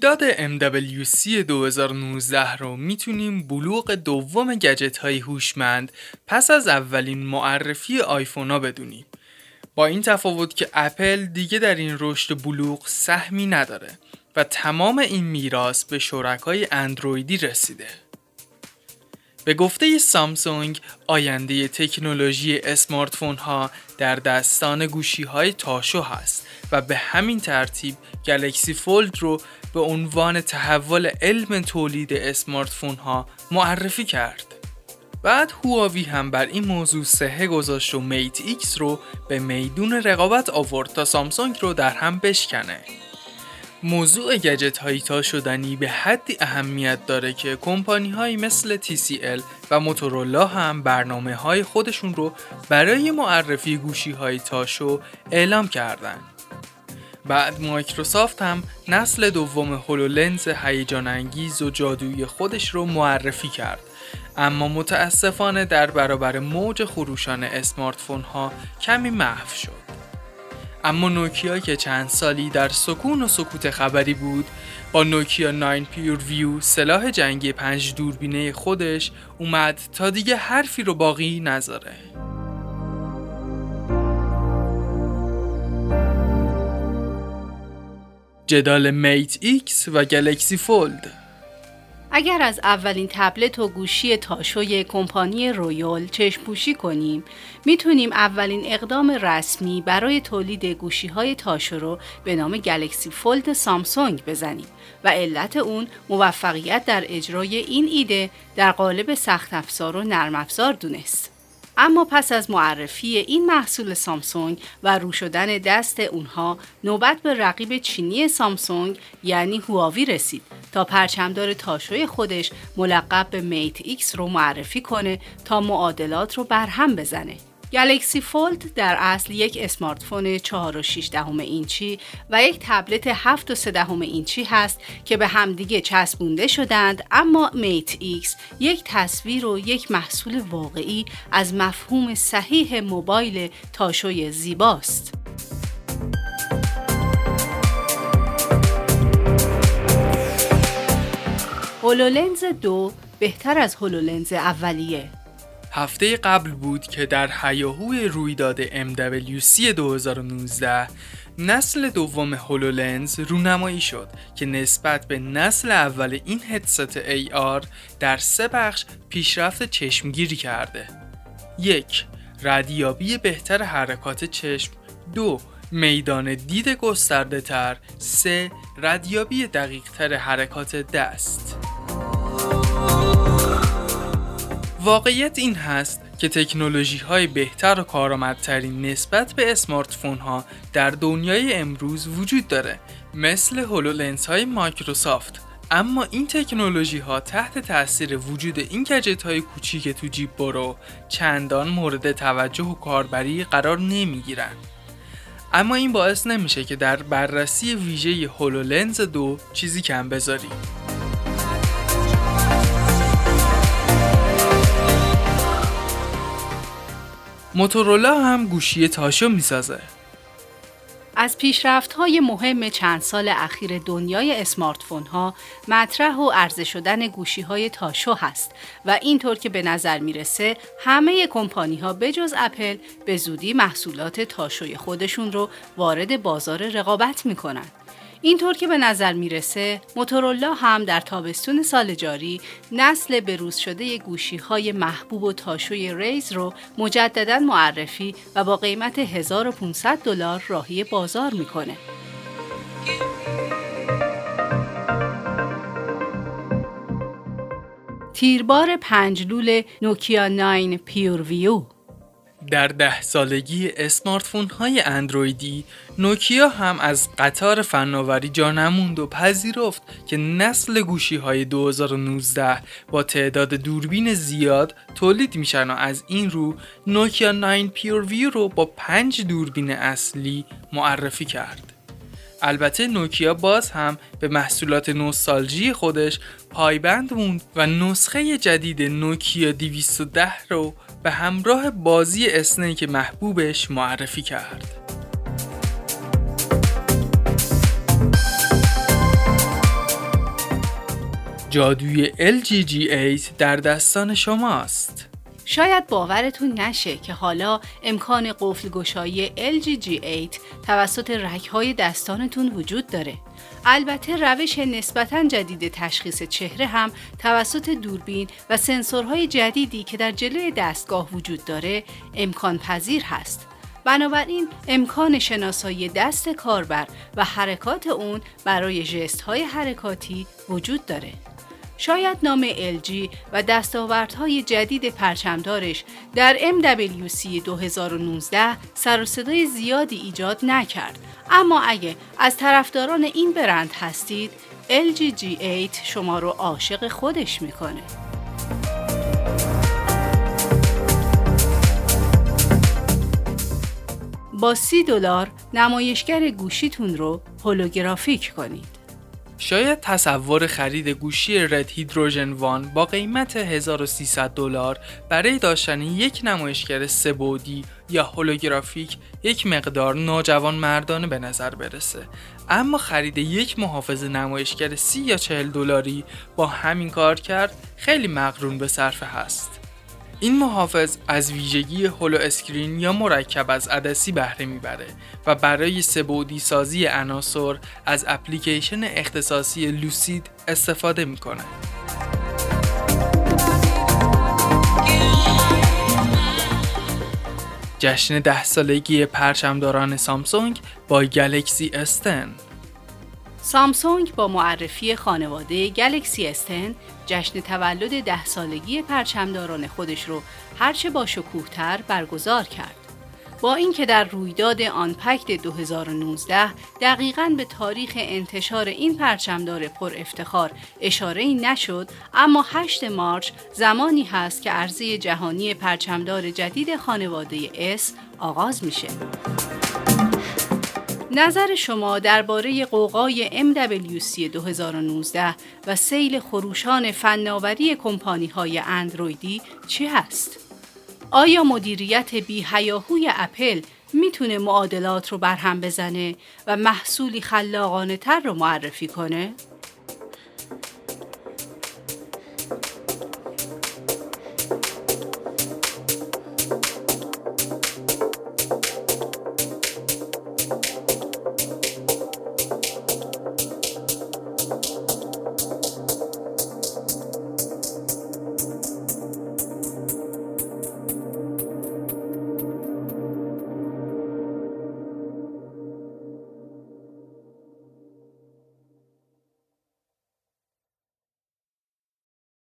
رویداد MWC 2019 رو می‌تونیم بلوغ دوم گجت های هوشمند پس از اولین معرفی آیفونا بدونیم. با این تفاوت که اپل دیگه در این رشد بلوغ سهمی نداره و تمام این میراث به شرکای اندرویدی رسیده. به گفته سامسونگ آینده تکنولوژی اسمارت ها در دستان گوشی های تاشو هست و به همین ترتیب Galaxy Fold رو به عنوان تحول علم تولید smart ها معرفی کرد. بعد هواوی هم بر این موضوع صحه گذاشت و Mate X رو به میدون رقابت آورد تا سامسونگ رو در هم بشکنه. موضوع گجت هایی تا شدنی به حدی اهمیت داره که کمپانی های مثل TCL و موتورولا هم برنامه های خودشون رو برای معرفی گوشی های تاشو اعلام کردن. بعد مایکروسافت هم نسل دوم HoloLens هیجان انگیز و جادویی خودش رو معرفی کرد اما متاسفانه در برابر موج خروشان smartphone ها کمی محو شد اما نوکیا که چند سالی در سکون و سکوت خبری بود با نوکیا 9 PureView سلاح جنگی پنج دوربینه خودش اومد تا دیگه حرفی رو باقی نذاره. جدال Mate X و Galaxy Fold. اگر از اولین تبلت و گوشی تاشوی کمپانی Royole چشم پوشی کنیم می‌تونیم اولین اقدام رسمی برای تولید گوشی های تاشو رو به نام Galaxy Fold سامسونگ بزنیم و علت عدم موفقیت در اجرای این ایده در قالب سخت افزار و نرم افزار دونست. اما پس از معرفی این محصول سامسونگ و رو شدن دست اونها نوبت به رقیب چینی سامسونگ یعنی هواوی رسید تا پرچمدار تاشوی خودش ملقب به Mate X رو معرفی کنه تا معادلات رو برهم بزنه. Galaxy Fold در اصل یک smartphone 4 و 6 دهم اینچی و یک تبلت 7 و 3 دهم اینچی هست که به همدیگه چسبونده شدند اما Mate X یک تصویر و یک محصول واقعی از مفهوم صحیح موبایل تاشوی زیباست. HoloLens دو بهتر از HoloLens اولیه هفته قبل بود که در حیاهوی رویداد MWC 2019 نسل دوم هولولنز رونمایی شد که نسبت به نسل اول این هدست AR در سه بخش پیشرفت چشمگیری کرده. یک ردیابی بهتر حرکات چشم. دو میدان دید گسترده تر سه ردیابی دقیق تر حرکات دست. واقعیت این هست که تکنولوژی های بهتر و کارآمدترین نسبت به اسمارت ها در دنیای امروز وجود داره مثل هولولنس های مایکروسافت اما این تکنولوژی ها تحت تاثیر وجود این گجت های کوچیک تو جیب برو چندان مورد توجه و کاربری قرار نمی گیرن. اما این باعث نمیشه که در بررسی ویژه هولولنز دو چیزی کم بذاریم. موتورولا هم گوشی تاشو می‌سازه. از پیشرفت های مهم چند سال اخیر دنیای اسمارت ها مطرح و عرضه شدن گوشی های تاشو هست و اینطور که به نظر می‌رسه همه کمپانی ها بجز اپل به زودی محصولات تاشوی خودشون رو وارد بازار رقابت می‌کنند. اینطور که به نظر می‌رسه موتورولا هم در تابستون سال جاری نسل بروز شده گوشی های محبوب و تاشوی Razr رو مجددا معرفی و با قیمت 1500 دلار راهی بازار می‌کنه. تیربار پنج‌لول نوکیا 9 PureView در ده سالگی smartphone های اندرویدی نوکیا هم از قطار فناوری جا نموند و پذیرفت که نسل گوشی های 2019 با تعداد دوربین زیاد تولید میشن و از این رو نوکیا 9 پیور ویو رو با پنج دوربین اصلی معرفی کرد. البته نوکیا باز هم به محصولات نوستالژی خودش پایبند موند و نسخه جدید نوکیا 210 رو به همراه بازی اسنیک محبوبش معرفی کرد. جادوی LG G8 در دستان شماست. شاید باورتون نشه که حالا امکان قفل گشایی LG G8 توسط رگهای دستانتون وجود داره. البته روش نسبتا جدید تشخیص چهره هم توسط دوربین و سنسورهای جدیدی که در جلوی دستگاه وجود داره امکان پذیر هست. بنابراین امکان شناسایی دست کاربر و حرکات اون برای جست های حرکاتی وجود داره. شاید نام LG و دستاوردهای جدید پرچمدارش در MWC 2019 سر و صدای زیادی ایجاد نکرد. اما اگه از طرفداران این برند هستید LG G8 شما رو عاشق خودش می‌کنه. با سی دلار نمایشگر گوشیتون رو هولوگرافیک کنید. شاید تصور خرید گوشی رد هیدروژن وان با قیمت 1300 دلار برای داشتن یک نمایشگر سبودی یا هولوگرافیک یک مقدار ناجوان مردانه به نظر برسه. اما خرید یک محافظ نمایشگر 30 یا 40 دلاری با همین کار کرد خیلی مقرون به صرفه هست. این محافظ از ویژگی holo screen یا مرکب از عدسی بهره می‌بره و برای سه بعدی سازی عناصر از اپلیکیشن اختصاصی Lucid استفاده می‌کنه. جشن ده سالگی پرچمداران سامسونگ با Galaxy S10 سامسونگ با معرفی خانواده Galaxy S10 جشن تولد ده سالگی پرچمداران خودش رو هرچه با شکوهتر برگزار کرد. با اینکه در رویداد آنپکت 2019 دقیقا به تاریخ انتشار این پرچمدار پر افتخار اشاره نشد اما 8 مارچ زمانی هست که عرضه جهانی پرچمدار جدید خانواده اس آغاز میشه. نظر شما درباره قوقای MWC 2019 و سیل خروشان فناوری کمپانی های اندرویدی چی هست؟ آیا مدیریت بی هیاهوی اپل می‌تونه معادلات رو برهم بزنه و محصولی خلاقانه تر رو معرفی کنه؟